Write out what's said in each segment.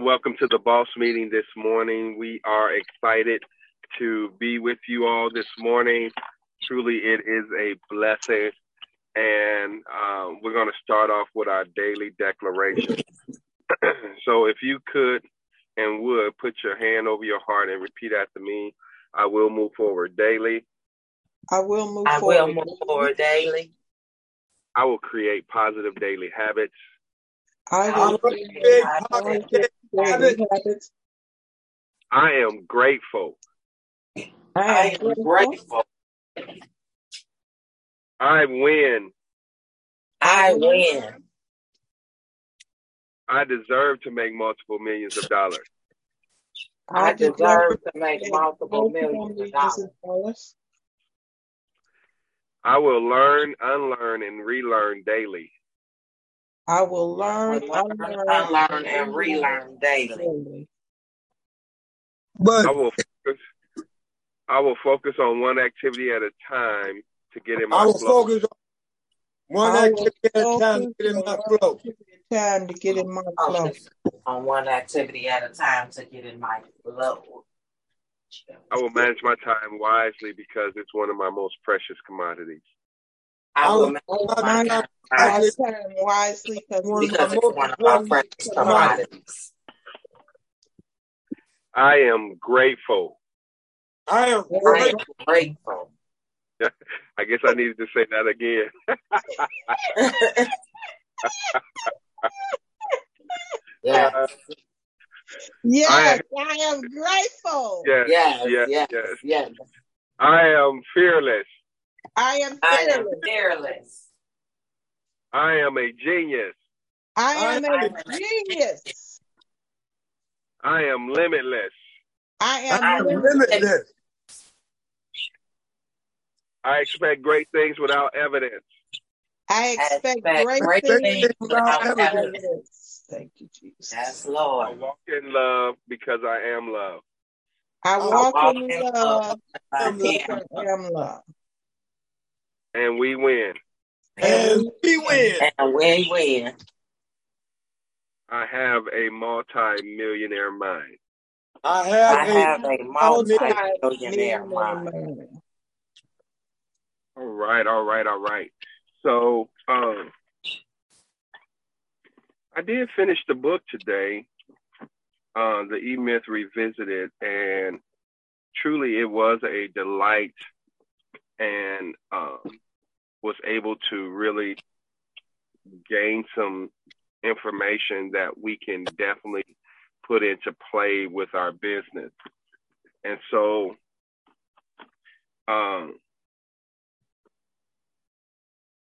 Welcome to the boss meeting this morning. We are excited to be with you all this morning. Truly, it is a blessing. And um, we're going to start off with our daily declaration. so, if you could and would put your hand over your heart and repeat after me, I will move forward daily. I will move I forward. will move forward daily. I will create positive daily habits. I I will will create create positive positive daily habits. I am grateful. I I am am grateful. grateful. I win. I win. I deserve to make multiple millions of dollars. I deserve to make make multiple multiple millions of millions dollars. of dollars. I will learn, unlearn, and relearn daily. I will learn, Learn, unlearn, unlearn, and relearn daily. daily. But I will focus. I will focus on one activity at a time to get in my I will flow. focus on one I activity at a time to get in on my one flow. activity at a time to get in my flow. On one activity at a time to get in my flow. I will manage my time wisely because it's one of my most precious commodities. I I will will my my time My wisely because one of it's my because one of my precious commodities. commodities. I am grateful. I am I grateful. am grateful. I guess I needed to say that again. yes, Uh, Yes, I am grateful. yes, yes, yes, yes, yes. yes. I am fearless. I am I am fearless. fearless. I am a genius. I am I a a genius. I am limitless. I I am am limitless. limitless. I expect great things without evidence. I I expect expect great great things things without without evidence. evidence. evidence. Thank you, Jesus. Yes, I Lord. walk in love because I am love. I I walk Walk in in love. love I am love. because I am love. And we win. And we win. And we win. I have a multi-millionaire mind. I I have a have a multi-millionaire mind. Multi-millionaire. All right, all right, all right. So, um, I did finish the book today, uh, the E Myth Revisited, and truly it was a delight and um, was able to really gain some information that we can definitely put into play with our business. And so, um,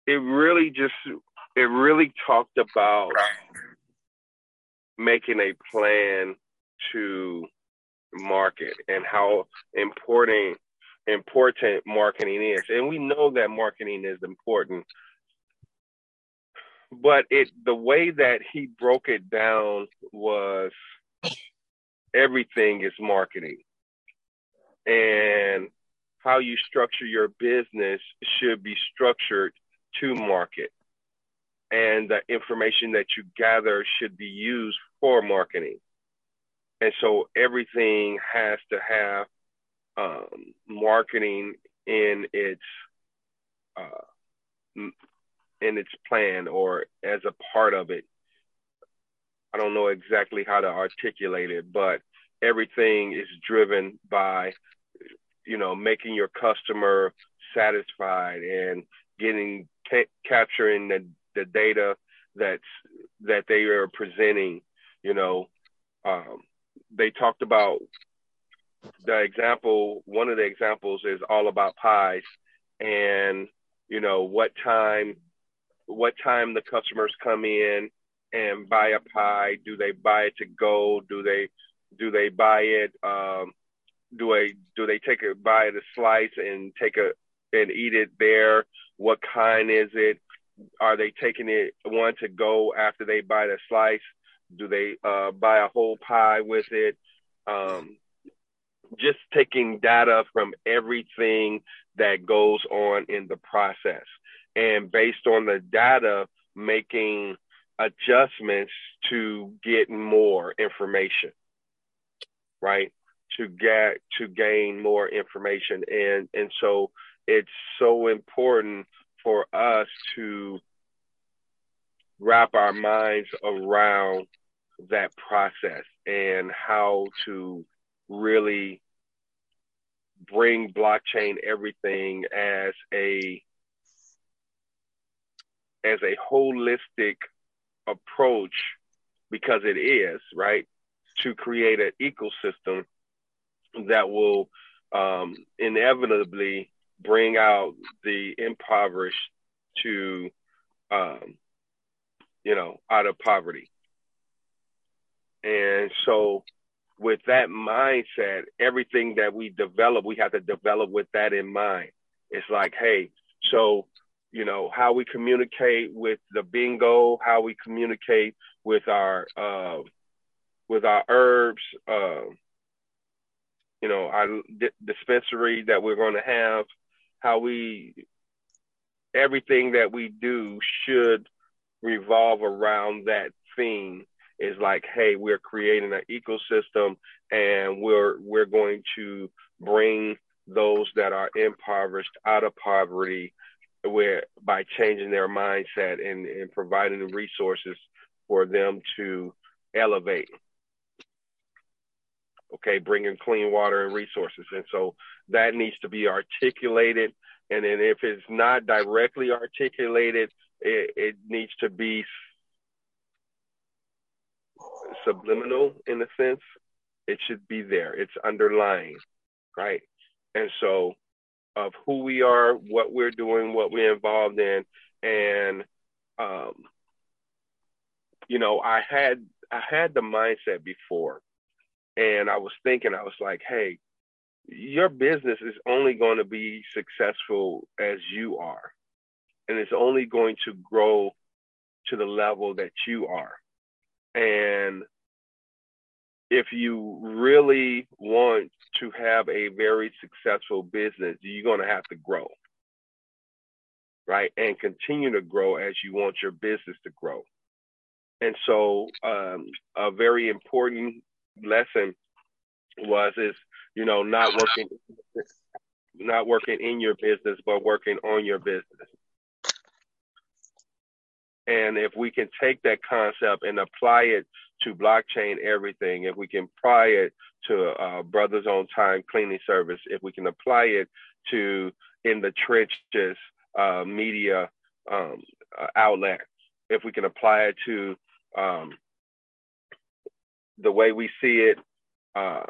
it really just it really talked about making a plan to market and how important important marketing is. And we know that marketing is important. But it the way that he broke it down was everything is marketing. And how you structure your business should be structured to market. And the information that you gather should be used for marketing. And so everything has to have um, marketing in its uh, in its plan or as a part of it. I don't know exactly how to articulate it but everything is driven by you know making your customer satisfied and getting ca- capturing the, the data that's that they are presenting you know. Um, they talked about the example one of the examples is all about pies and you know what time what time the customers come in and buy a pie. Do they buy it to go? Do they do they buy it um, do they do they take it, buy a slice and take a and eat it there? What kind is it? Are they taking it one to go after they buy the slice? Do they uh, buy a whole pie with it? Um, just taking data from everything that goes on in the process and based on the data making adjustments to get more information, right? To get to gain more information, and and so it's so important for us to wrap our minds around that process and how to really bring blockchain everything as a as a holistic approach because it is right to create an ecosystem that will um, inevitably bring out the impoverished to um, you know out of poverty. And so with that mindset everything that we develop we have to develop with that in mind. It's like hey so you know how we communicate with the bingo how we communicate with our uh, with our herbs uh, you know our d- dispensary that we're going to have how we everything that we do should revolve around that theme is like hey we're creating an ecosystem and we're we're going to bring those that are impoverished out of poverty where by changing their mindset and, and providing the resources for them to elevate. Okay bringing clean water and resources. And so that needs to be articulated. And then if it's not directly articulated it, it needs to be subliminal in a sense it should be there. It's underlying right? And so of who we are what we're doing what we're involved in and um you know i had i had the mindset before and i was thinking i was like hey your business is only going to be successful as you are and it's only going to grow to the level that you are and if you really want to have a very successful business, you're going to have to grow, right? And continue to grow as you want your business to grow. And so, um, a very important lesson was is you know not working not working in your business, but working on your business. And if we can take that concept and apply it to blockchain everything, if we can apply it to uh, Brothers on Time cleaning service, if we can apply it to in the trenches uh, media um, uh, outlet, if we can apply it to um, the way we see it, uh,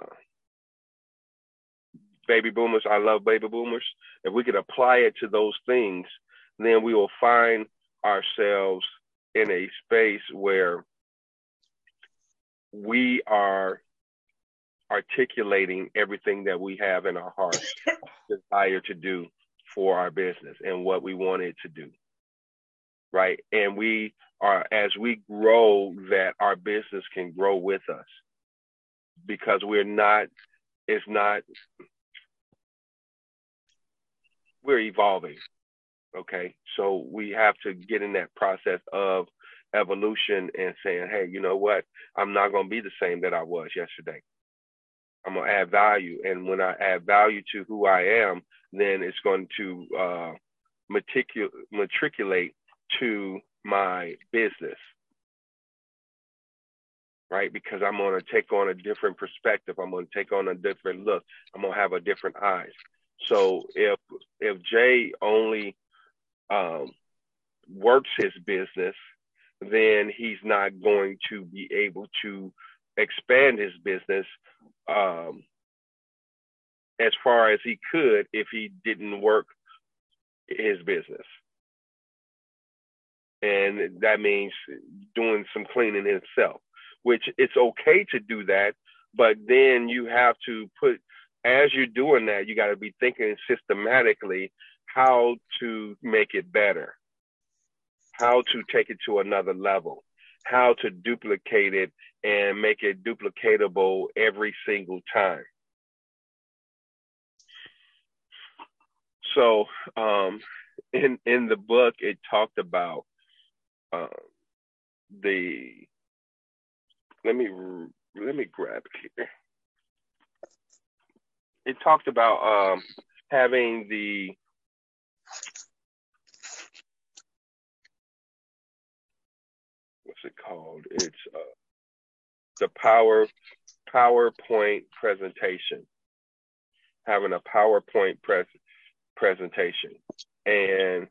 baby boomers, I love baby boomers. If we could apply it to those things, then we will find ourselves in a space where we are articulating everything that we have in our heart desire to do for our business and what we want it to do right? And we are as we grow that our business can grow with us because we're not it's not we're evolving okay? So we have to get in that process of evolution and saying hey you know what? I'm not going to be the same that i was yesterday. I'm going to add value. And when i add value to who i am then it's going to uh, matricul- matriculate to my business. Right? Because i'm going to take on a different perspective. I'm going to take on a different look. I'm going to have a different eyes. So if if jay only um, works his business, then he's not going to be able to expand his business um, as far as he could if he didn't work his business. And that means doing some cleaning himself, which it's okay to do that, but then you have to put, as you're doing that, you got to be thinking systematically how to make it better, how to take it to another level, how to duplicate it and make it duplicatable every single time. So, um, in in the book, it talked about um, the let me let me grab it here. It talked about um, having the it called? It's uh, the power PowerPoint presentation. Having a PowerPoint pres- presentation, and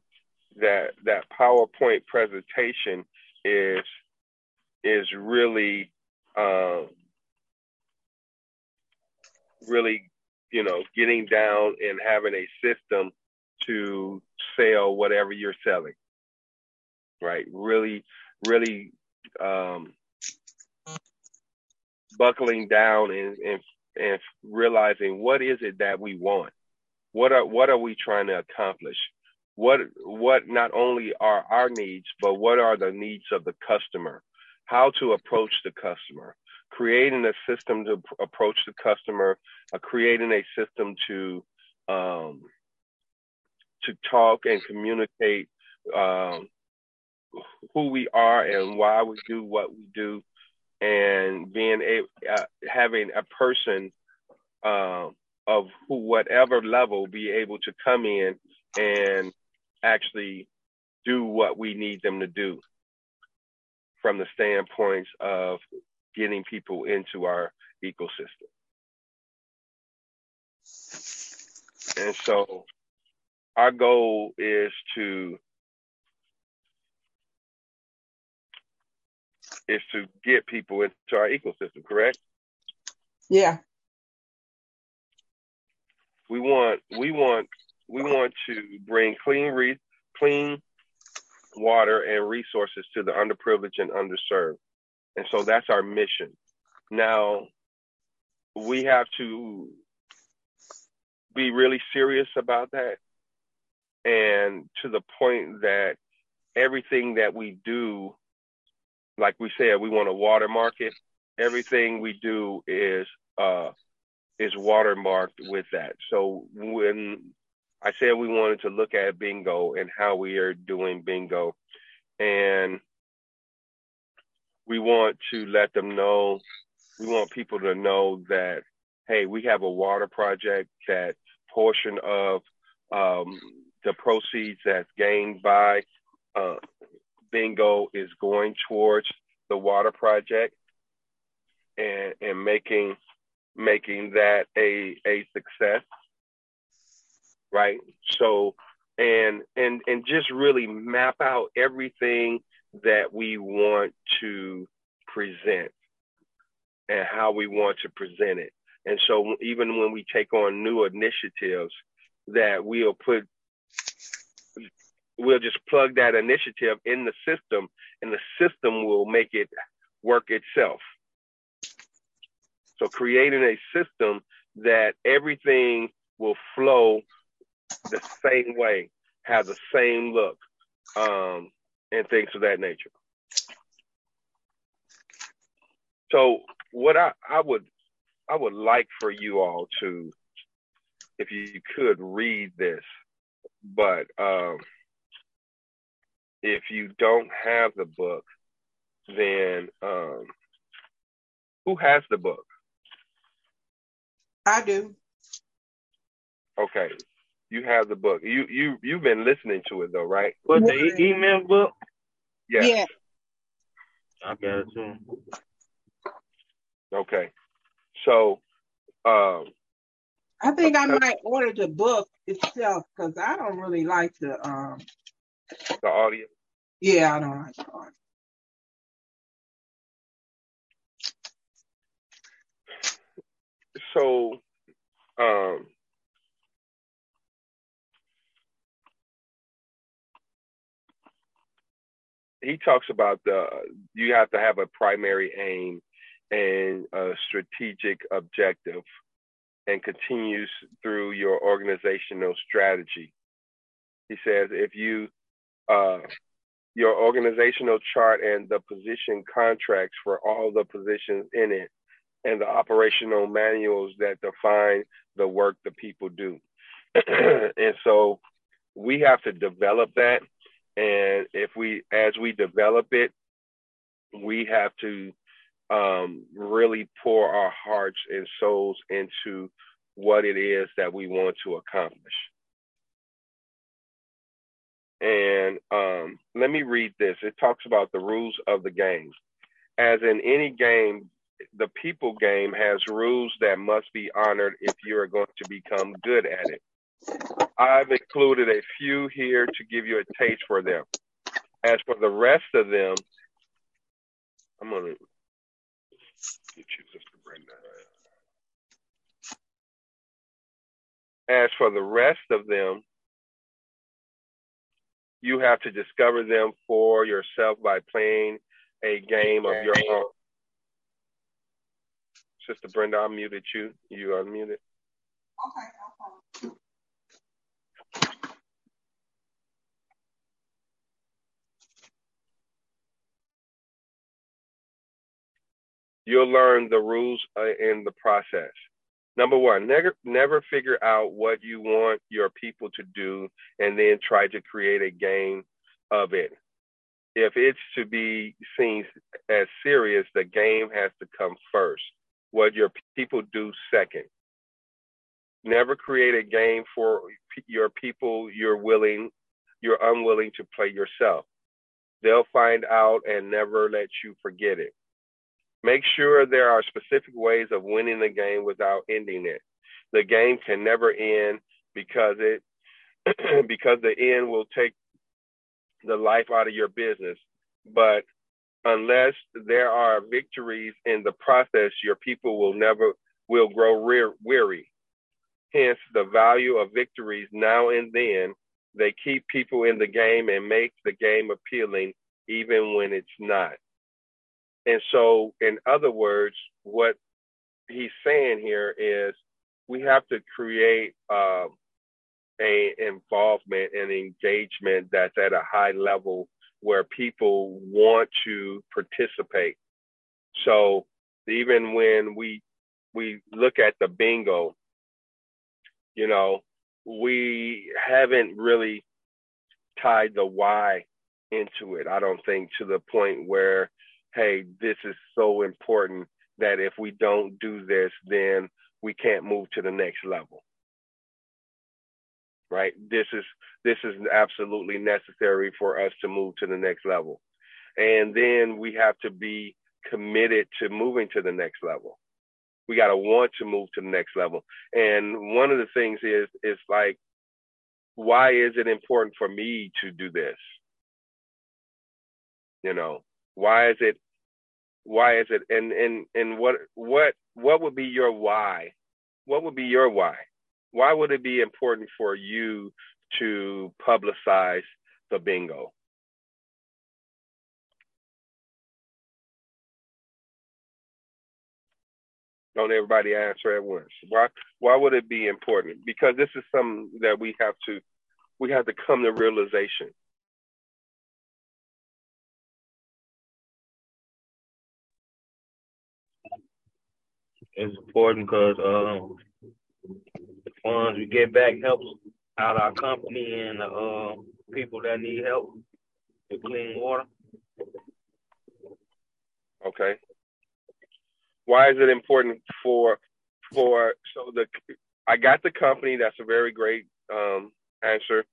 that that PowerPoint presentation is is really um, really you know getting down and having a system to sell whatever you're selling right really really um, buckling down and, and and realizing what is it that we want? What are what are we trying to accomplish? What what not only are our needs but what are the needs of the customer? How to approach the customer? Creating a system to approach the customer uh, creating a system to um, to talk and communicate um, who we are and why we do what we do and being a uh, having a person uh, of who whatever level be able to come in and actually do what we need them to do from the standpoints of getting people into our ecosystem. And so our goal is to is to get people into our ecosystem, correct? Yeah. We want we want we want to bring clean re- clean water and resources to the underprivileged and underserved. And so that's our mission. Now we have to be really serious about that and to the point that everything that we do like we said we want to watermark it everything we do is uh is watermarked with that. So when i said we wanted to look at bingo and how we are doing bingo and we want to let them know we want people to know that hey we have a water project that portion of um, the proceeds that's gained by uh, bingo is going towards the water project and and making making that a a success right? So and and and just really map out everything that we want to present and how we want to present it. And so even when we take on new initiatives that we'll put we'll just plug that initiative in the system and the system will make it work itself. So creating a system that everything will flow the same way, have the same look, um, and things of that nature. So what I, I would I would like for you all to, if you could read this, but um, if you don't have the book, then um, who has the book? I do. Okay, you have the book. You you you've been listening to it though, right? What the e- email book? Yes. Yeah. I got it too. Okay. So, um, I think I might order the book itself because I don't really like the um the audio. yeah, I don't like the art. So, um, he talks about the you have to have a primary aim and a strategic objective and continues through your organizational strategy. He says if you uh, your organizational chart and the position contracts for all the positions in it and the operational manuals that define the work the people do. and so we have to develop that and if we as we develop it we have to um, really pour our hearts and souls into what it is that we want to accomplish. And um, let me read this. It talks about the rules of the game. As in any game, the people game has rules that must be honored if you are going to become good at it. I've included a few here to give you a taste for them. As for the rest of them, I'm going to get you, Sister Brenda. As for the rest of them, you have to discover them for yourself by playing a game of your own. Sister Brenda, I muted you. You unmuted. Okay, okay. You'll learn the rules uh, in the process. Number one, never never figure out what you want your people to do and then try to create a game of it. If it's to be seen as serious, the game has to come first. What your people do second. Never create a game for your people you're willing, you're unwilling to play yourself. They'll find out and never let you forget it. Make sure there are specific ways of winning the game without ending it. The game can never end because it because the end will take the life out of your business. But unless there are victories in the process, your people will never will grow weary. Hence, the value of victories now and then. They keep people in the game and make the game appealing even when it's not. And so, in other words, what he's saying here is we have to create uh, a involvement and engagement that's at a high level where people want to participate. So even when we we look at the bingo, you know, we haven't really tied the why into it. I don't think to the point where hey, this is so important that if we don't do this, then we can't move to the next level. Right? This is this is absolutely necessary for us to move to the next level. And then we have to be committed to moving to the next level. We got to want to move to the next level. And one of the things is is like why is it important for me to do this? You know, why is it why is it and and and what what what would be your why? What would be your why? Why would it be important for you to publicize the bingo? Don't everybody answer at once. Why why would it be important? Because this is something that we have to we have to come to realization It's important because um, the funds we get back helps out our company and uh, people that need help with clean water. Okay. Why is it important for for so the I got the company. That's a very great um, answer.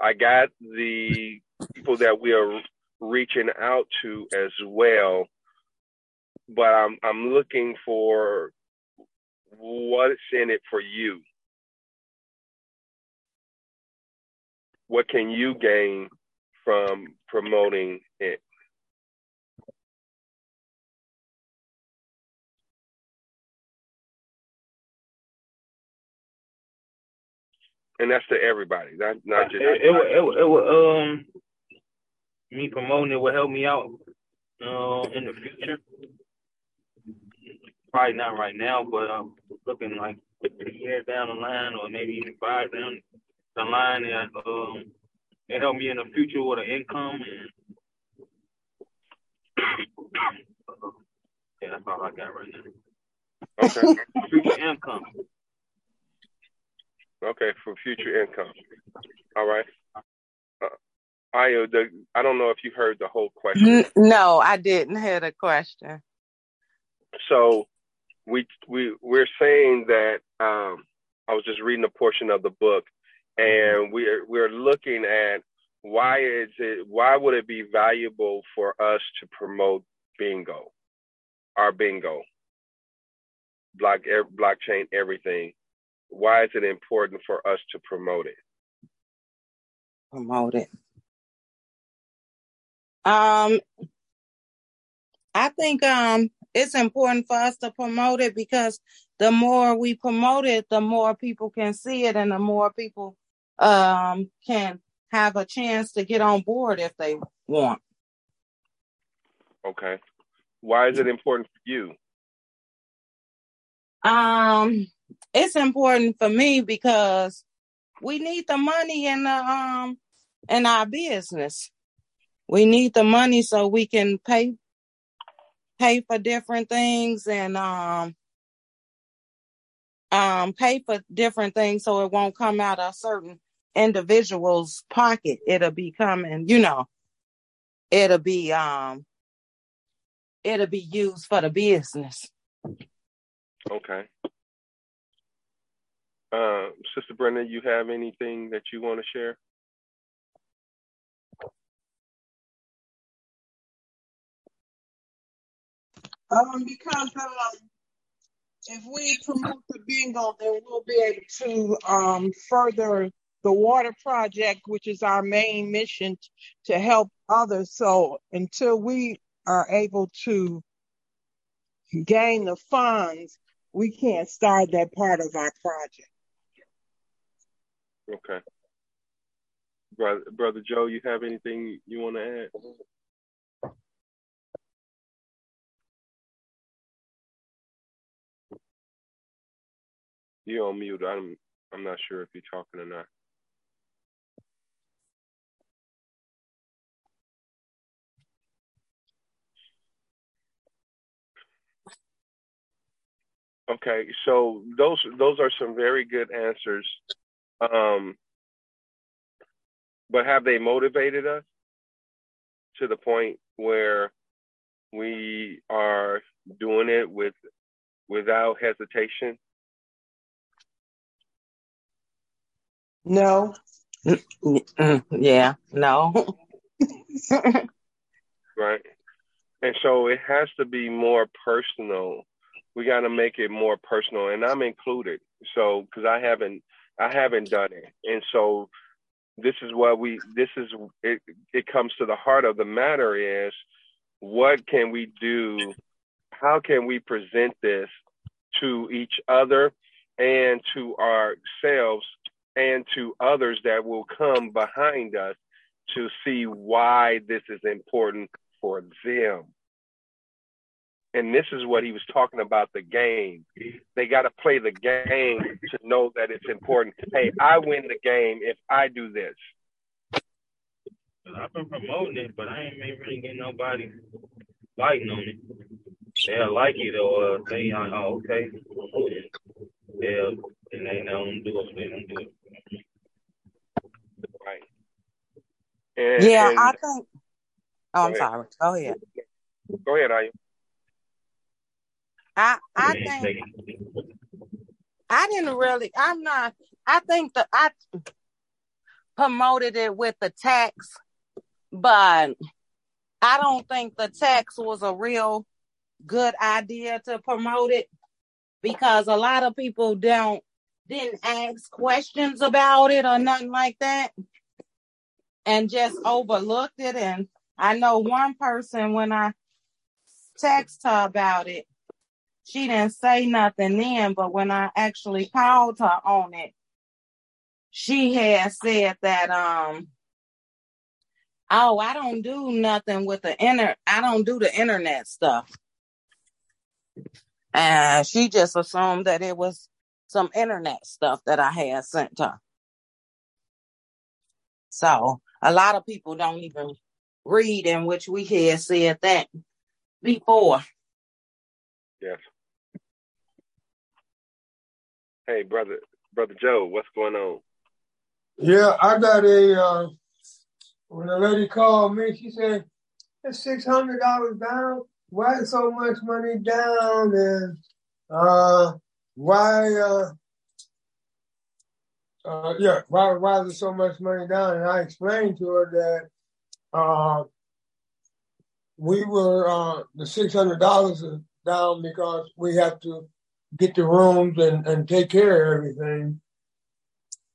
I got the people that we are reaching out to as well, but I'm I'm looking for what's in it for you? What can you gain from promoting it? And that's to everybody, not not just. It, it, it, it, it um me promoting it will help me out uh, in the future probably not right now, but I'm looking like a year down the line, or maybe even five down the line, and um, it help me in the future with an income. And yeah, that's all I got right now. Okay. future income. Okay, for future income. All right. Uh, I uh, the I don't know if you heard the whole question. No, I didn't hear the question. So we we we're saying that um, I was just reading a portion of the book, and we're we're looking at why is it why would it be valuable for us to promote bingo, our bingo, block blockchain everything. Why is it important for us to promote it? Promote it. Um, I think um it's important for us to promote it because the more we promote it, the more people can see it, and the more people um can have a chance to get on board if they want. Okay. Why is it important for you? Um, it's important for me because we need the money in the um in our business. We need the money so we can pay pay for different things and um um pay for different things so it won't come out of certain individual's pocket. It'll be coming, you know, it'll be um it'll be used for the business. Okay. Uh, Sister Brenda, you have anything that you want to share? Um, because um, if we promote the bingo, then we'll be able to um, further the water project, which is our main mission to help others. So until we are able to gain the funds, we can't start that part of our project. Okay. Brother, Brother Joe, you have anything you want to add? You're on mute. I'm I'm not sure if you're talking or not. Okay, so those those are some very good answers. Um, but have they motivated us to the point where we are doing it with without hesitation? No. yeah, no. right. And so it has to be more personal. We got to make it more personal, and I'm included. So, because I haven't, I haven't done it, and so this is what we. This is it. It comes to the heart of the matter: is what can we do? How can we present this to each other and to ourselves and to others that will come behind us to see why this is important for them. And this is what he was talking about the game. They got to play the game to know that it's important. Hey, I win the game if I do this. I've been promoting it, but I ain't really getting nobody biting on it. They'll like it or say, oh, okay. Yeah, and they don't do it, they don't. Right. And, yeah, and, I think. Oh, I'm ahead. sorry. Go ahead. Go ahead, Ayu. I I think I didn't really. I'm not. I think that I promoted it with the tax, but I don't think the tax was a real good idea to promote it because a lot of people don't didn't ask questions about it or nothing like that and just overlooked it. And I know one person when I text her about it she didn't say nothing then but when I actually called her on it she had said that um oh I don't do nothing with the inter I don't do the internet stuff. And she just assumed that it was some internet stuff that I had sent her. So a lot of people don't even read, in which we had said that before. Yes. Hey, brother, brother Joe, what's going on? Yeah, I got a uh, when the lady called me, she said, it's six hundred dollars down. Why so much money down? And uh, why? Uh, uh, yeah, why? Why is there so much money down? And I explained to her that uh, we were uh, the six hundred dollars down because we have to get the rooms and, and take care of everything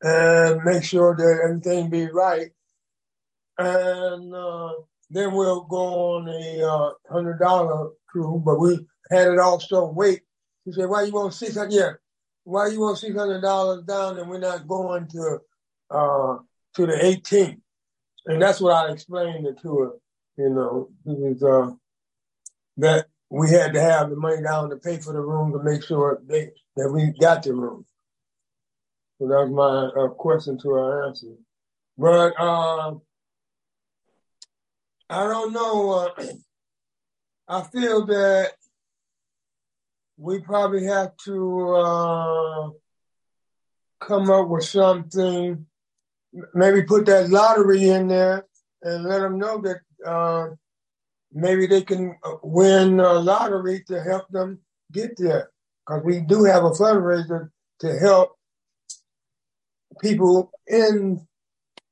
and make sure that everything be right. And uh, then we'll go on a uh, hundred dollar crew, but we had it also wait. He said, "Why you want six hundred? Yeah, why you want six hundred dollars down, and we're not going to uh, to the 18th?" And that's what I explained it to her. You know, it was uh, that we had to have the money down to pay for the room to make sure they, that we got the room. So that was my uh, question to her answer. But uh, I don't know. Uh, I feel that we probably have to uh, come up with something. Maybe put that lottery in there and let them know that uh, maybe they can win a lottery to help them get there. Because we do have a fundraiser to help people in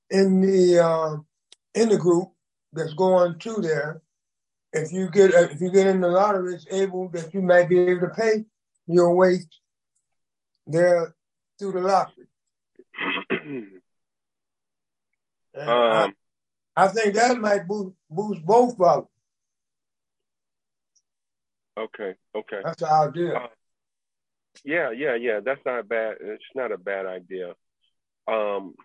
in the uh, in the group that's going to there. If you get if you get in the lottery, it's able that you might be able to pay your way there through the lottery. um, I, I, think that might boost, boost both of them. Okay, okay. That's our idea. Uh, yeah, yeah, yeah. That's not a bad. It's not a bad idea. Um,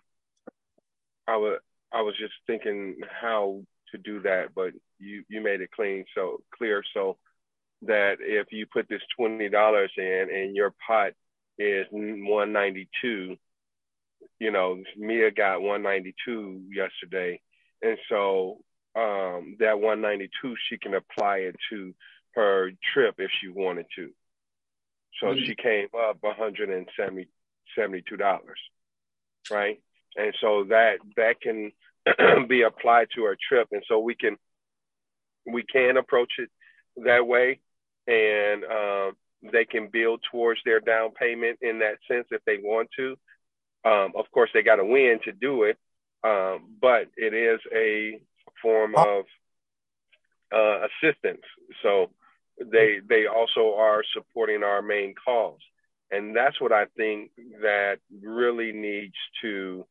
I was I was just thinking how to do that, but you you made it clean so clear so that if you put this twenty dollars in and your pot is one ninety two, you know Mia got one ninety two yesterday, and so um, that one ninety two she can apply it to her trip if she wanted to. So mm-hmm. she came up one hundred and seventy two dollars, right? And so that that can be applied to our trip, and so we can we can approach it that way, and uh, they can build towards their down payment in that sense if they want to. Um, of course, they got to win to do it, um, but it is a form of uh, assistance. So they they also are supporting our main cause, and that's what I think that really needs to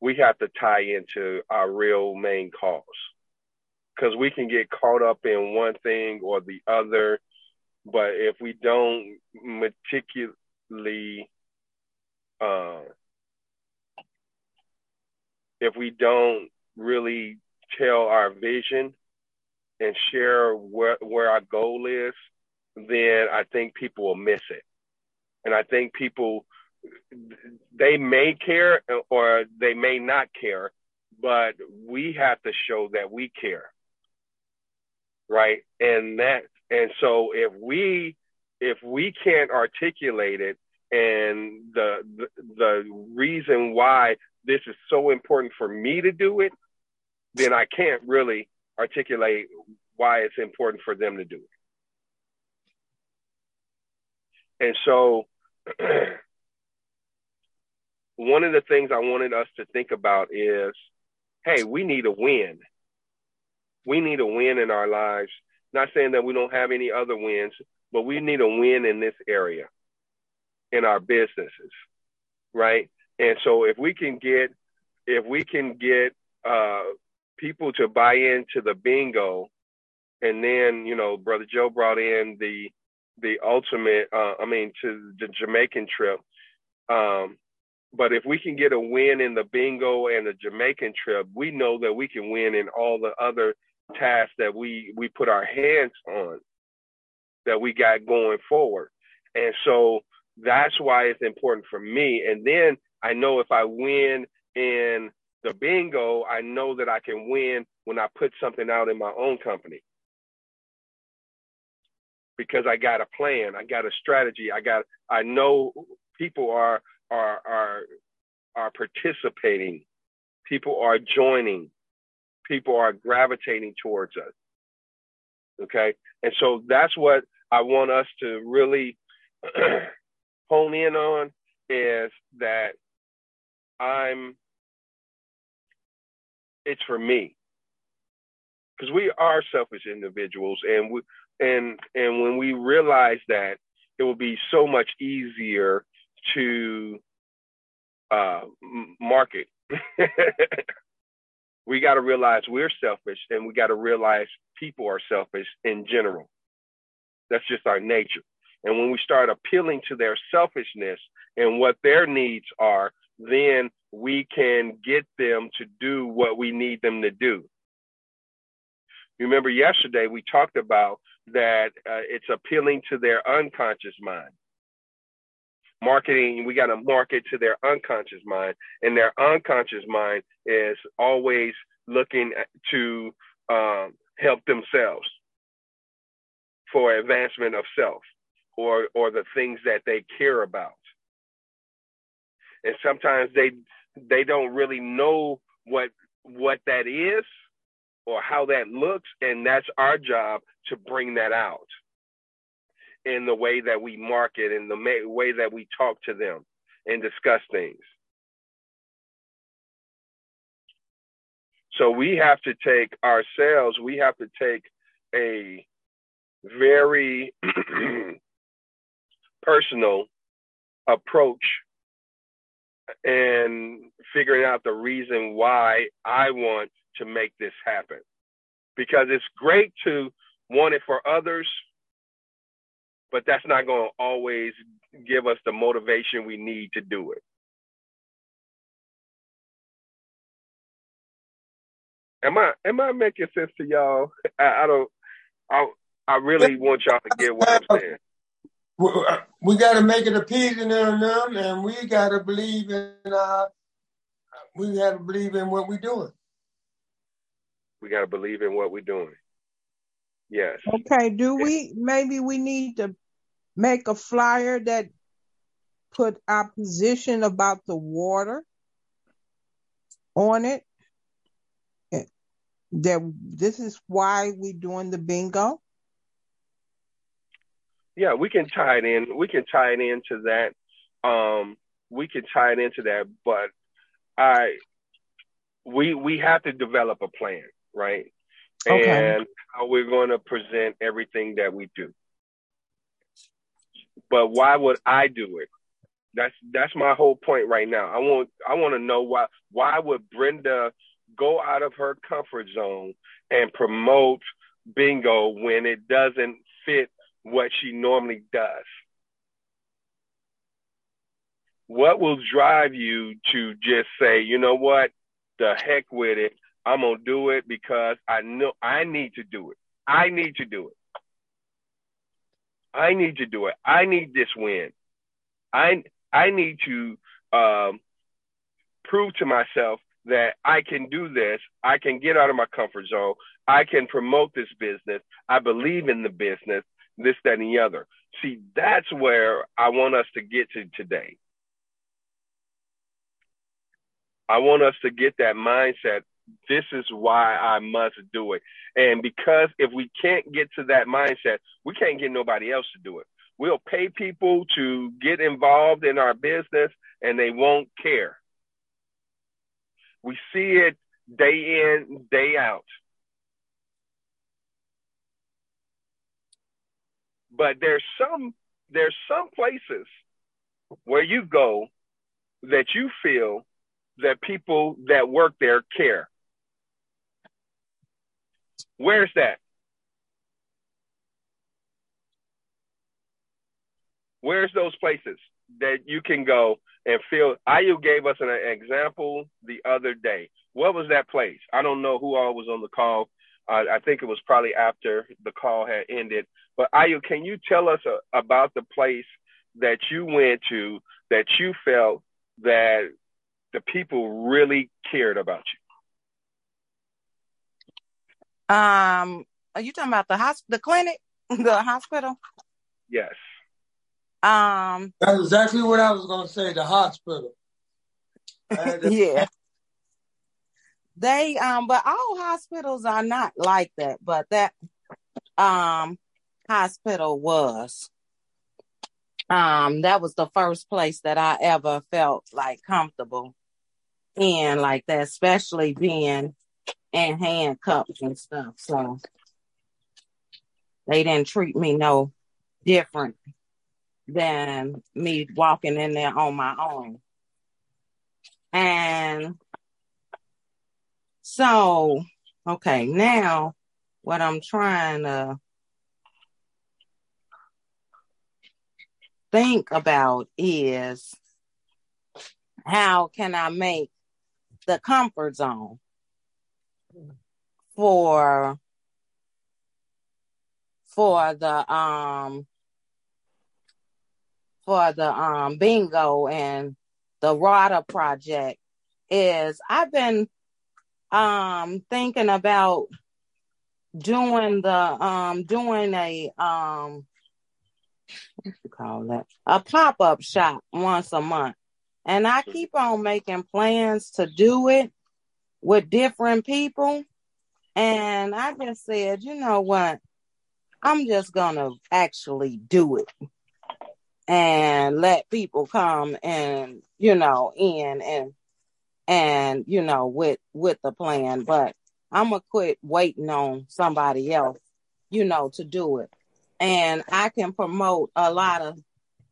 we have to tie into our real main cause. Because we can get caught up in one thing or the other but if we don't meticulously uh, if we don't really tell our vision and share where, where our goal is then i think people will miss it. And i think people they may care or they may not care, but we have to show that we care. Right. And that, and so if we, if we can't articulate it and the, the, the reason why this is so important for me to do it, then I can't really articulate why it's important for them to do it. And so one of the things I wanted us to think about is hey, we need a win. We need a win in our lives. Not saying that we don't have any other wins, but we need a win in this area in our businesses, right? And so if we can get if we can get uh, people to buy into the bingo, and then you know, brother Joe brought in the the ultimate, uh, I mean, to the Jamaican trip. Um, but if we can get a win in the bingo and the Jamaican trip, we know that we can win in all the other tasks that we we put our hands on that we got going forward. And so that's why it's important for me. And then I know if I win in the bingo, I know that I can win when I put something out in my own company. Because I got a plan, I got a strategy, I got I know people are are are are participating. People are joining. people are gravitating towards us. Okay. And so that's what I want us to really hone in on is that I'm, it's for me. Because we are selfish individuals and we, and and when we realize that it will be so much easier to uh, market we got to realize we're selfish and we got to realize people are selfish in general. That's just our nature. And when we start appealing to their selfishness and what their needs are, then we can get them to do what we need them to do. Remember, yesterday we talked about that uh, it's appealing to their unconscious mind marketing we got to market to their unconscious mind. And their unconscious mind is always looking to um, help themselves for advancement of self or or the things that they care about. And sometimes they they don't really know what what that is or how that looks. And that's our job to bring that out in the way that we market and the way that we talk to them and discuss things. So we have to take ourselves, we have to take a very personal approach and figuring out the reason why I want to make this happen. Because it's great to want it for others, but that's not going to always give us the motivation we need to do it. Am I am I making sense to y'all? I, I don't. I I really want y'all to get what I'm saying. Uh, we got to make it appeasing to them, and we got to believe in. Uh, we got to believe in what we're doing. We got to believe in what we're doing. Yes. Okay. Do we maybe we need to make a flyer that put our position about the water on it? That this is why we're doing the bingo? Yeah, we can tie it in. We can tie it into that. Um, we can tie it into that, but I we we have to develop a plan, right? Okay. And how we're going to present everything that we do. But why would I do it? That's that's my whole point right now. I want I want to know why why would Brenda go out of her comfort zone and promote bingo when it doesn't fit what she normally does? What will drive you to just say, you know what, the heck with it, I'm gonna do it because I know I need to do it. I need to do it. I need to do it. I need this win. I I need to um, prove to myself that I can do this. I can get out of my comfort zone. I can promote this business. I believe in the business. This, that, and the other. See, that's where I want us to get to today. I want us to get that mindset this is why I must do it. And because if we can't get to that mindset, we can't get nobody else to do it. We'll pay people to get involved in our business and they won't care. We see it day in, day out. But there's some there's some places where you go that you feel that people that work there care. Where's that? Where's those places that you can go and feel? Ayu gave us an example the other day. What was that place? I don't know who all was on the call. I think it was probably after the call had ended. But Ayu, can you tell us uh, about the place that you went to that you felt that the people really cared about you? Um, are you talking about the hospital, the clinic, the hospital? Yes. Um, that's exactly what I was going to say. The hospital. yeah. they um but all hospitals are not like that but that um hospital was um that was the first place that i ever felt like comfortable in like that especially being in handcuffs and stuff. So they didn't treat me no different than me walking in there on my own. And so, okay, now what I'm trying to think about is how can I make the comfort zone for for the um for the um bingo and the RADA project is I've been um thinking about doing the um doing a um what you call that? A pop-up shop once a month. And i keep on making plans to do it with different people and i just said you know what? I'm just gonna actually do it and let people come and you know in and and you know with with the plan. But i'm gonna quit waiting on somebody else you know to do it. And i can promote a lot of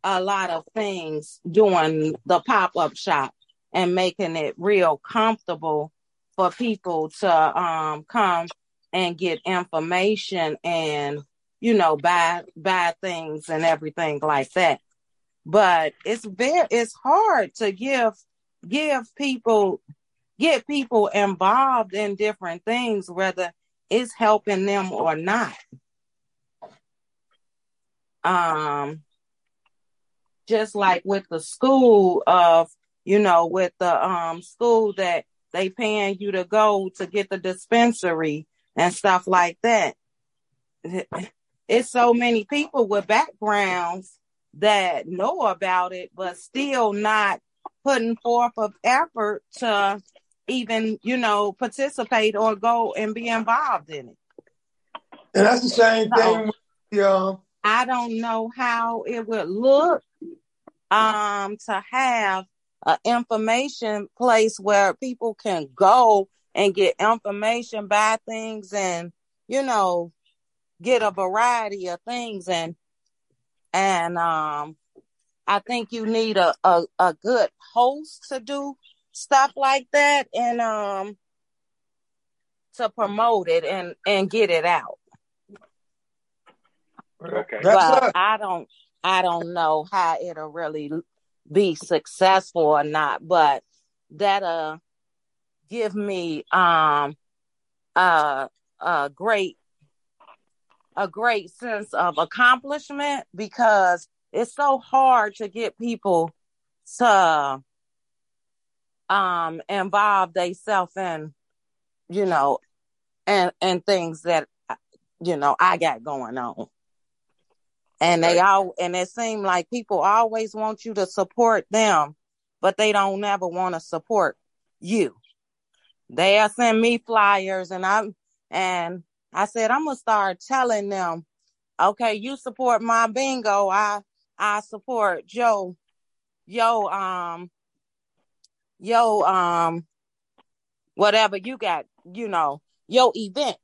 a lot of things doing the pop-up shop and making it real comfortable for people to um come and get information and you know buy buy things and everything like that. But it's very it's hard to give give people get people involved in different things whether it's helping them or not. Um just like with the school of you know with the um school that they paying you to go to get the dispensary and stuff like that it's so many people with backgrounds that know about it but still not putting forth of effort to even, you know, participate or go and be involved in it. And that's the same so, thing. With, uh... I don't know how it would look um to have an information place where people can go and get information, buy things, and you know, get a variety of things and and um I think you need a, a, a good host to do stuff like that and um to promote it and and get it out. Okay. But I don't I don't know how it'll really be successful or not, but that'll give me um a a great a great sense of accomplishment because it's so hard to get people to um involve themselves in you know and and things that you know I got going on. And they all and it seemed like people always want you to support them, but they don't never want to support you. They are send me flyers and I'm and I said I'm gonna start telling them, okay, you support my bingo, I I support Joe, yo, um, yo, um, whatever you got, you know, your event.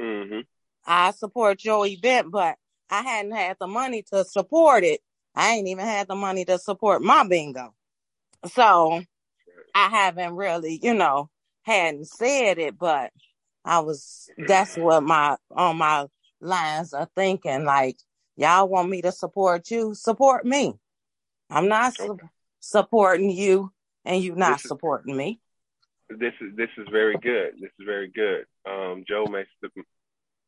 Mm-hmm. I support your event, but I hadn't had the money to support it. I ain't even had the money to support my bingo. So I haven't really, you know, hadn't said it, but I was, that's what my, on my lines are thinking, like, Y'all want me to support you? Support me. I'm not su- supporting you and you not this supporting me. This is this is very good. This is very good. Um, Joe may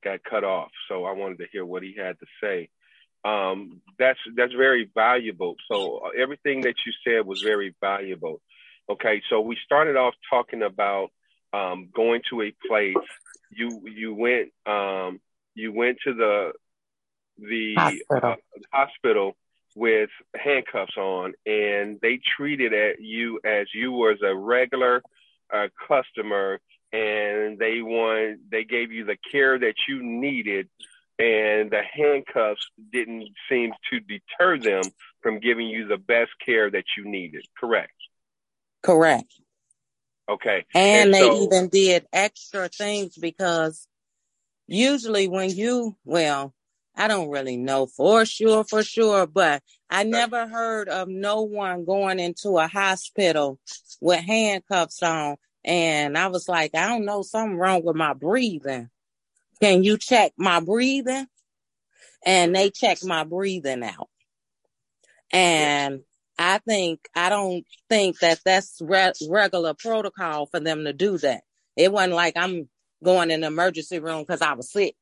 got cut off, so I wanted to hear what he had to say. Um, that's that's very valuable. So uh, everything that you said was very valuable. Okay, so we started off talking about um, going to a place. You you went um, you went to the the hospital. Uh, hospital with handcuffs on, and they treated at you as you was a regular uh, customer and they want they gave you the care that you needed and the handcuffs didn't seem to deter them from giving you the best care that you needed correct Correct. okay And, And they so- even did extra things because usually when you, well, I don't really know for sure, for sure, but I never heard of no one going into a hospital with handcuffs on. And I was like, I don't know, something wrong with my breathing. Can you check my breathing? And they checked my breathing out. And I think, I don't think that that's re- regular protocol for them to do that. It wasn't like I'm going in the emergency room because I was sick.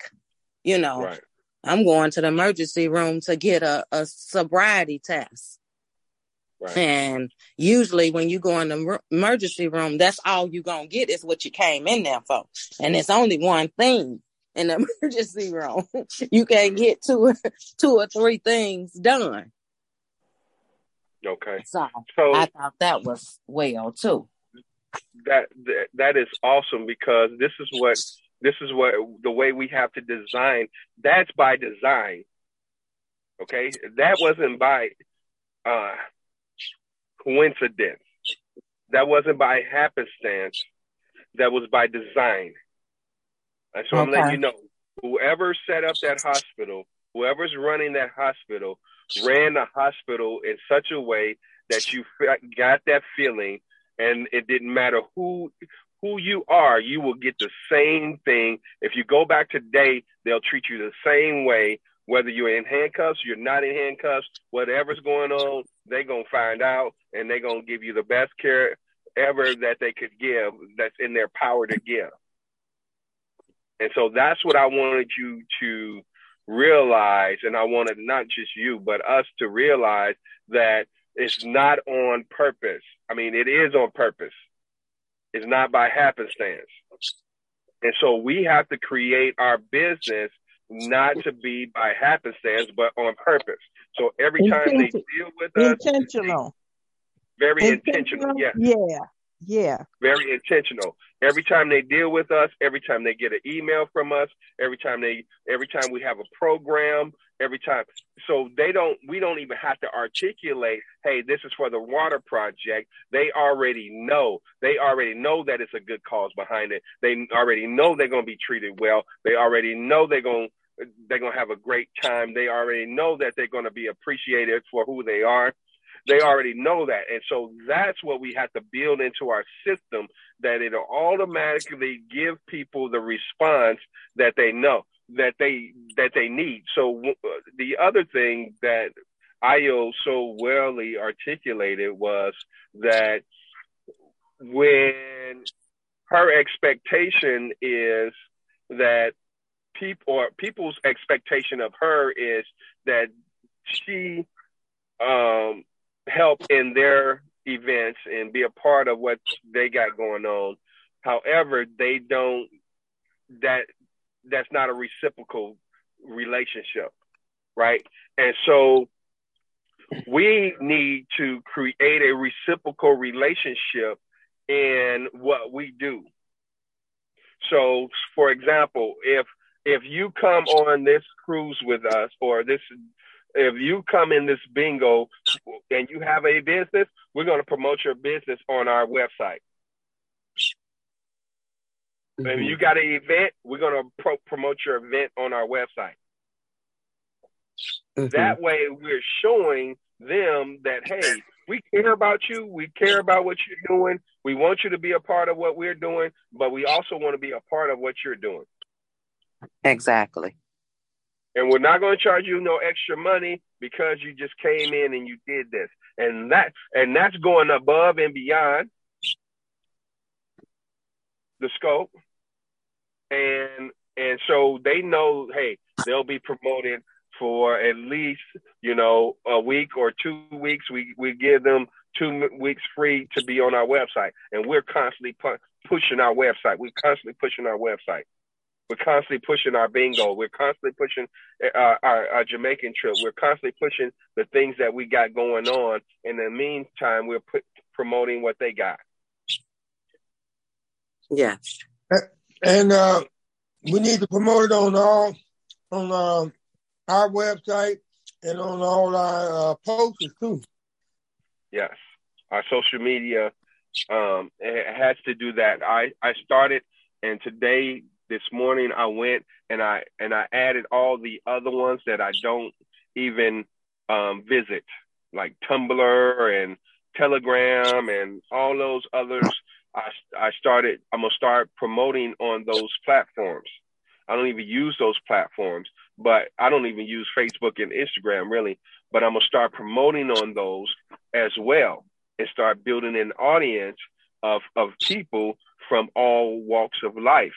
You know, right I'm going to the emergency room to get a, a sobriety test. Right And usually when you go in the emergency room, that's all you're going to get is what you came in there for. And it's only one thing in the emergency room. you can't get two, two or three things done. okay So so I thought that was well too. that that- that is awesome because this is what this is what the way we have to design that's by design okay that wasn't by uh coincidence that wasn't by happenstance that was by design. And so i'm letting you know whoever set up that hospital whoever's running that hospital ran the hospital in such a way that you got that feeling and it didn't matter who who you are you will get the same thing. If you go back today they'll treat you the same way whether you're in handcuffs you're not in handcuffs whatever's going on they're going to find out and they're going to give you the best care ever that they could give that's in their power to give. And so that's what i wanted you to realize and i wanted not just you but us to realize that it's not on purpose. I mean it is on purpose. It's not by happenstance. And so we have to create our business not to be by happenstance but on purpose so every time they deal with us Intentional. very intentional yeah Yeah. Yeah. very intentional. Every time they deal with us, every time they get an email from us, every time they every time we have a program, every time so they don't we don't even have to articulate, hey, this is for the water project. They already know. They already know that it's a good cause behind it. They already know they're going to be treated well. They already know they're going they're going to have a great time. They already know that they're going to be appreciated for who they are they already know that and so that's what we have to build into our system that it'll automatically give people the response that they know that they that they need so uh, the other thing that io so wellly articulated was that when her expectation is that people or people's expectation of her is that she um help in their events and be a part of what they got going on. However, they don't that that's not a reciprocal relationship, right? And so we need to create a reciprocal relationship in what we do. So, for example, if if you come on this cruise with us or this if you come in this bingo and you have a business, we're going to promote your business on our website. Mm-hmm. If you got an event, we're going to pro- promote your event on our website. Mhm. That way, we're showing them that, hey, we care about you. We care about what you're doing. We want you to be a part of what we're doing, but we also want to be a part of what you're doing. Exactly. and we're not going to charge you no extra money because you just came in and you did this and that and that's going above and beyond the scope and and so they know hey they'll be promoted for at least you know a week or two weeks we we give them two weeks free to be on our website and we're constantly pu- pushing our website we're constantly pushing our website we're constantly pushing our bingo. We're constantly pushing uh, our, our Jamaican trip. We're constantly pushing the things that we got going on. In the meantime, we're promoting what they got. Yes. and uh, we need to promote it on all on uh, our website and on all our uh, posts too. Yes, our social media um, it has to do that. I I started, and today this morning I went and I and I added all the other ones that I don't even um, visit, like Tumblr and Telegram and all those others. I I started. I'm gonna start promoting on those platforms. I don't even use those platforms, but I don't even use Facebook and Instagram really. But I'm gonna start promoting on those as well and start building an audience of of people from all walks of life.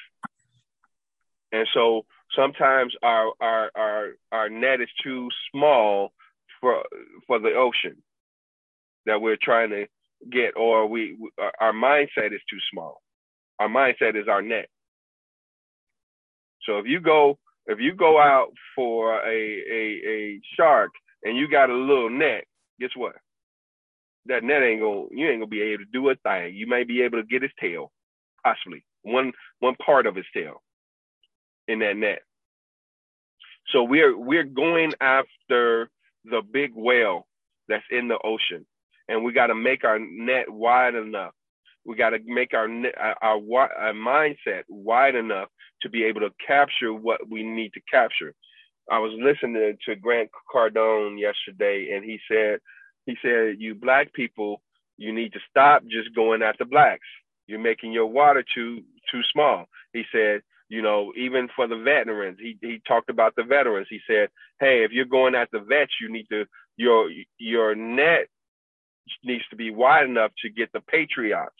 And so sometimes our our our our net is too small for for the ocean that we're trying to get, or we our mindset is too small. Our mindset is our net. So if you go if you go out for a a, a shark and you got a little net, guess what? That net ain't gonna you ain't gonna be able to do a thing. You may be able to get his tail, possibly one one part of his tail in that net. So we're we're going after the big whale that's in the ocean, and we got to make our net wide enough. We got to make our, our our mindset wide enough to be able to capture what we need to capture. I was listening to Grant Cardone yesterday, and he said he said you black people you need to stop just going after blacks. You're making your water too too small. He said you know, even for the veterans, he, he talked about the veterans. He said, Hey, if you're going at the vets, you need to, your, your net needs to be wide enough to get the patriots.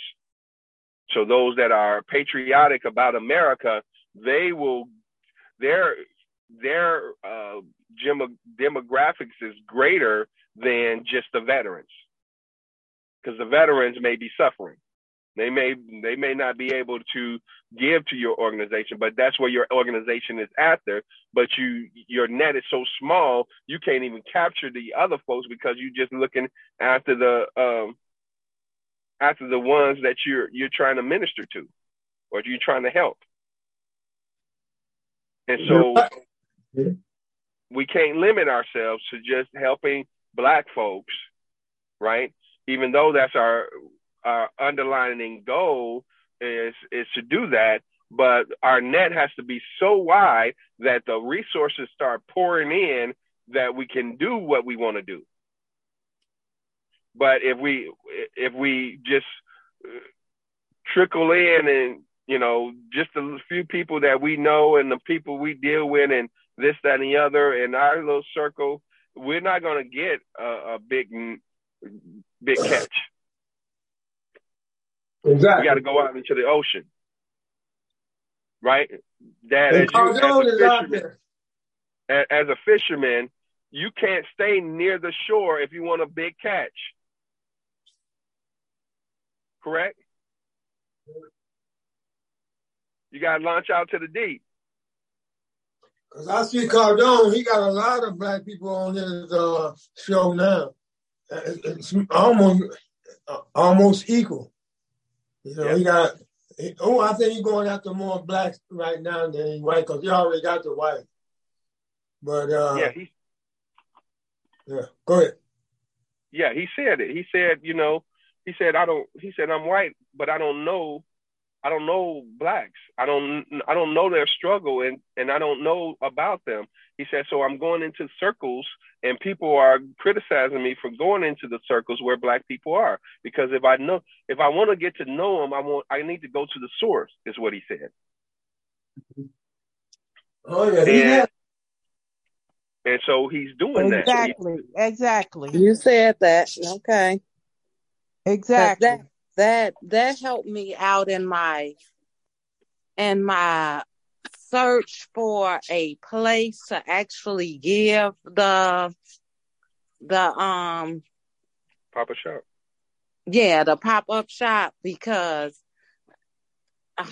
So those that are patriotic about America, they will, their, their, uh, demographics is greater than just the veterans because the veterans may be suffering. They may they may not be able to give to your organization, but that's where your organization is after. But you your net is so small you can't even capture the other folks because you're just looking after the um, after the ones that you're you're trying to minister to or you're trying to help. And so we can't limit ourselves to just helping black folks, right? Even though that's our our underlining goal is is to do that. But our net has to be so wide that the resources start pouring in that we can do what we want to do. But if we if we just uh, trickle in and you know just a few people that we know and the people we deal with and this that and the other in our little circle we're not going to get a, a big big catch Exactly. We got to go out into the ocean, right? That as, you, as, a fisherman, as a fisherman, you can't stay near the shore if you want a big catch. Correct? You got to launch out to the deep. Cause I see Cardone, he got a lot of black people on his uh, show now. It's almost uh, almost equal. You know, he got. He, oh, I think he's going after more blacks right now than white because he already got the white. But uh, yeah, he. Yeah, go ahead. Yeah, he said it. He said, you know, he said I don't. He said I'm white, but I don't know I don't know blacks. I don't I don't know their struggle and and I don't know about them. He said so I'm going into circles and people are criticizing me for going into the circles where black people are because if I know if I want to get to know them I want I need to go to the source is what he said. Oh yeah, and, and so he's doing exactly, that. Exactly. Exactly. You said that. Okay. Exactly. That, that that helped me out in my in my search for a place to actually give the the um pop up shop. Yeah, the pop up shop because uh,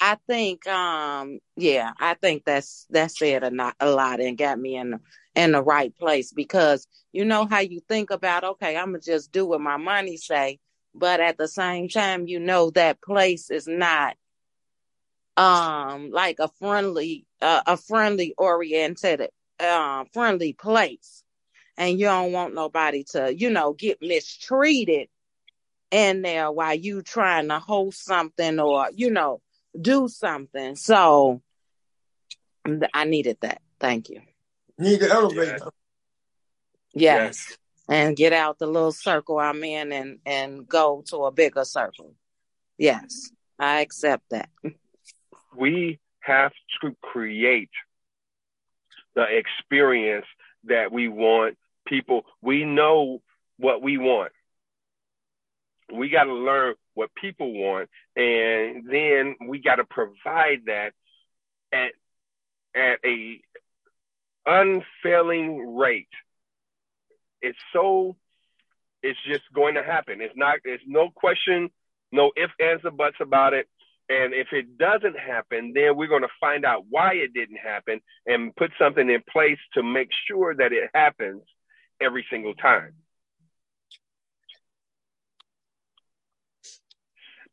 I think um yeah, I think that's that said a, not, a lot and got me in in the right place because you know how you think about okay, I'm gonna just do what my money say but at the same time you know that place is not um like a friendly uh, a friendly oriented uh, friendly place. And you don't want nobody to you know get mistreated in there while you trying to host something or you know do something. So i needed that. Thank you. Need the elevator. yes, Yes. And get out the little circle i'm in and and go to a bigger circle. Yes i accept that. We have to create the experience that we want people. We know what we want. We got to learn what people want and then we got to provide that at at a unfailing rate it's so it's just going to happen it's not it's no question no ifs ands or buts about it and if it doesn't happen, then we're going to find out why it didn't happen and put something in place to make sure that it happens every single time.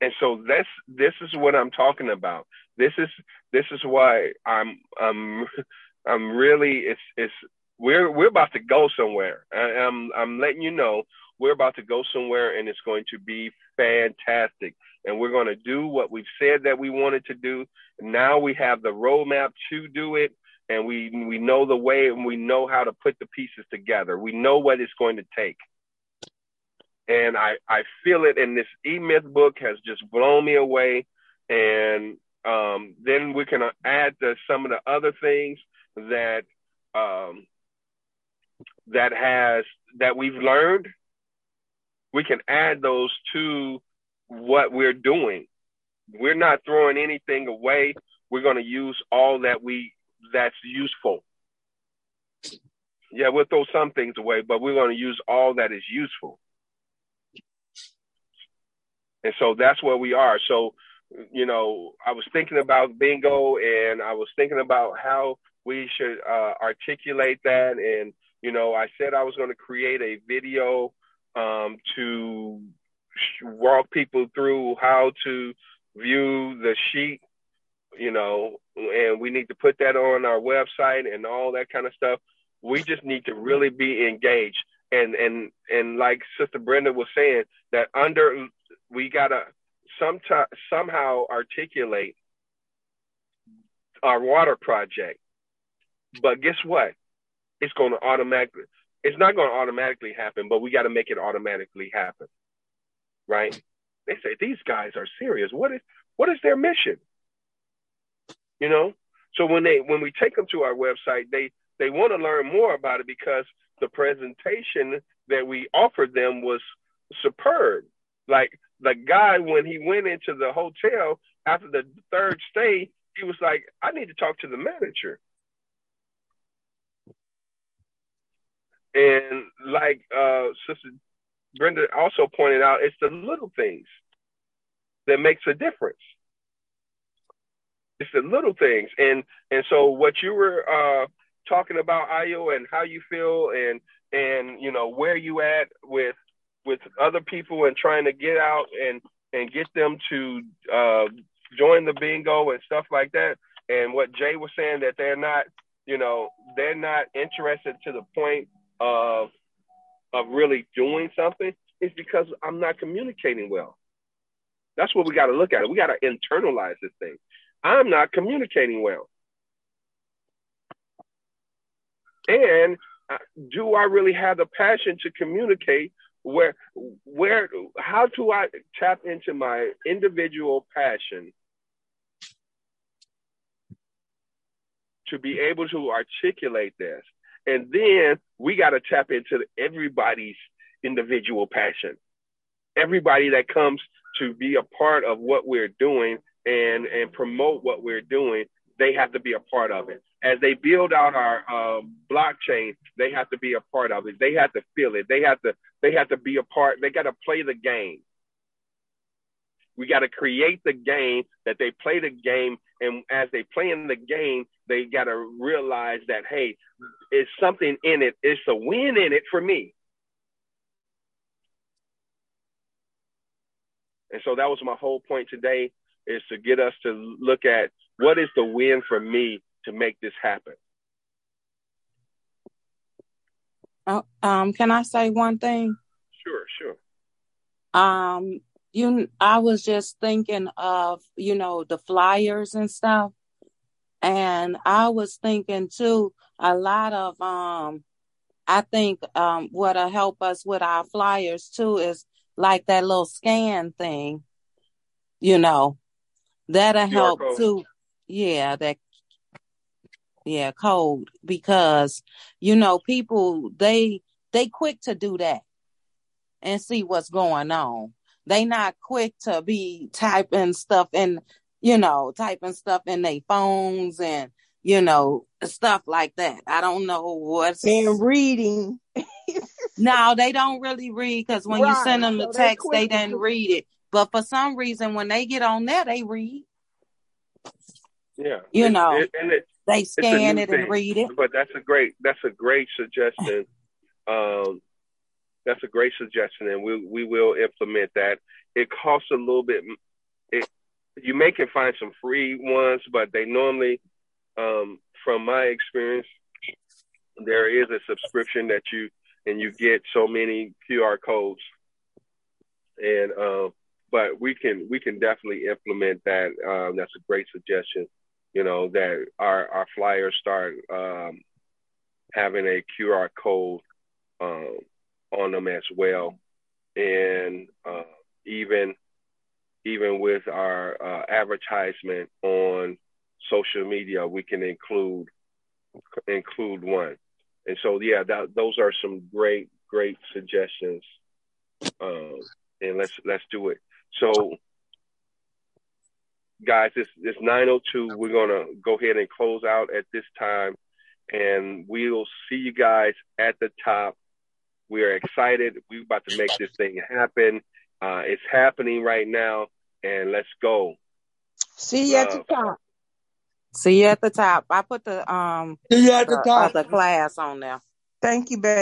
And so this this is what I'm talking about. This is this is why I'm I'm I'm really it's it's we're we're about to go somewhere. I, I'm I'm letting you know we're about to go somewhere and it's going to be fantastic and we're going to do what we've said that we wanted to do. Now we have the roadmap to do it, and we we know the way and we know how to put the pieces together. We know what it's going to take, and I I feel it. And this E Myth book has just blown me away. And um, then we can add the, some of the other things that um, that has that we've learned. We can add those to what we're doing. We're not throwing anything away. We're going to use all that we that's useful. Yeah, we'll throw some things away, but we're going to use all that is useful. And so that's where we are. So, you know, I was thinking about bingo and I was thinking about how we should uh, articulate that. And, you know, I said I was going to create a video um, to walk people through how to view the sheet, you know, and we need to put that on our website and all that kind of stuff. We just need to really be engaged. And and and like Sister Brenda was saying, that under we gotta sometime somehow articulate our water project. But guess what? It's gonna automatically it's not gonna automatically happen, but we gotta make it automatically happen right? They say these guys are serious. What is what is their mission? You know, so when they when we take them to our website, they they want to learn more about it because the presentation that we offered them was superb. Like the guy when he went into the hotel after the third stay, he was like, "I need to talk to the manager." And like uh, Sister Brenda also pointed out, it's the little things that makes a difference. It's the little things, and and so what you were uh, talking about, Ayo, and how you feel, and and you know where you at with with other people, and trying to get out and and get them to uh, join the bingo and stuff like that. And what Jay was saying that they're not, you know, they're not interested to the point of of really doing something is because I'm not communicating well. That's what we got to look at. We got to internalize this thing. I'm not communicating well. And do I really have the passion to communicate? Where, where, how do I tap into my individual passion to be able to articulate this? And then we got to tap into everybody's individual passion. Everybody that comes to be a part of what we're doing and, and promote what we're doing, they have to be a part of it. As they build out our um, blockchain, they have to be a part of it. They have to feel it. They have to they have to be a part. They got to play the game. We got to create the game that they play the game, and as they play in the game, they got to realize that hey, it's something in it. It's a win in it for me. And so that was my whole point today. is to get us to look at what is the win for me to make this happen. Uh, um, can I say one thing? Sure, sure. Um, you, I was just thinking of, you know, the flyers and stuff. And I was thinking too, a lot of, um, I think, um, what'll help us with our flyers too is like that little scan thing, you know, that'll QR help code. too. Yeah, that, yeah, code because, you know, people, they, they quick to do that and see what's going on. They not quick to be typing stuff in, you know, typing stuff in their phones and, you know, stuff like that. I don't know what's And reading. no, they don't really read because when you send them the so text, they quick didn't do- read it. But for some reason, when they get on there, they read. Yeah. You It- know. it- and it, They scan it and thing. read it. but that's a great that's a great suggestion. Um, that's a great suggestion, and we we will implement that. It costs a little bit. It you may can find some free ones, but they normally, um, from my experience, there is a subscription that you and you get so many QR codes, and um, but we can we can definitely implement that. Um, that's a great suggestion. You know that our our flyers start um, having a QR code um, on them as well, and uh, even even with our uh, advertisement on social media, we can include include one. And so, yeah, that, those are some great great suggestions. Um, and let's let's do it. So, guys, it's it's nine oh two. We're gonna go ahead and close out at this time, and we'll see you guys at the top. We are excited. We're about to make this thing happen. Uh, it's happening right now, and let's go. See you at the top. See you at the top. I put the um See you at the the top. other class on there. Thank you, babe.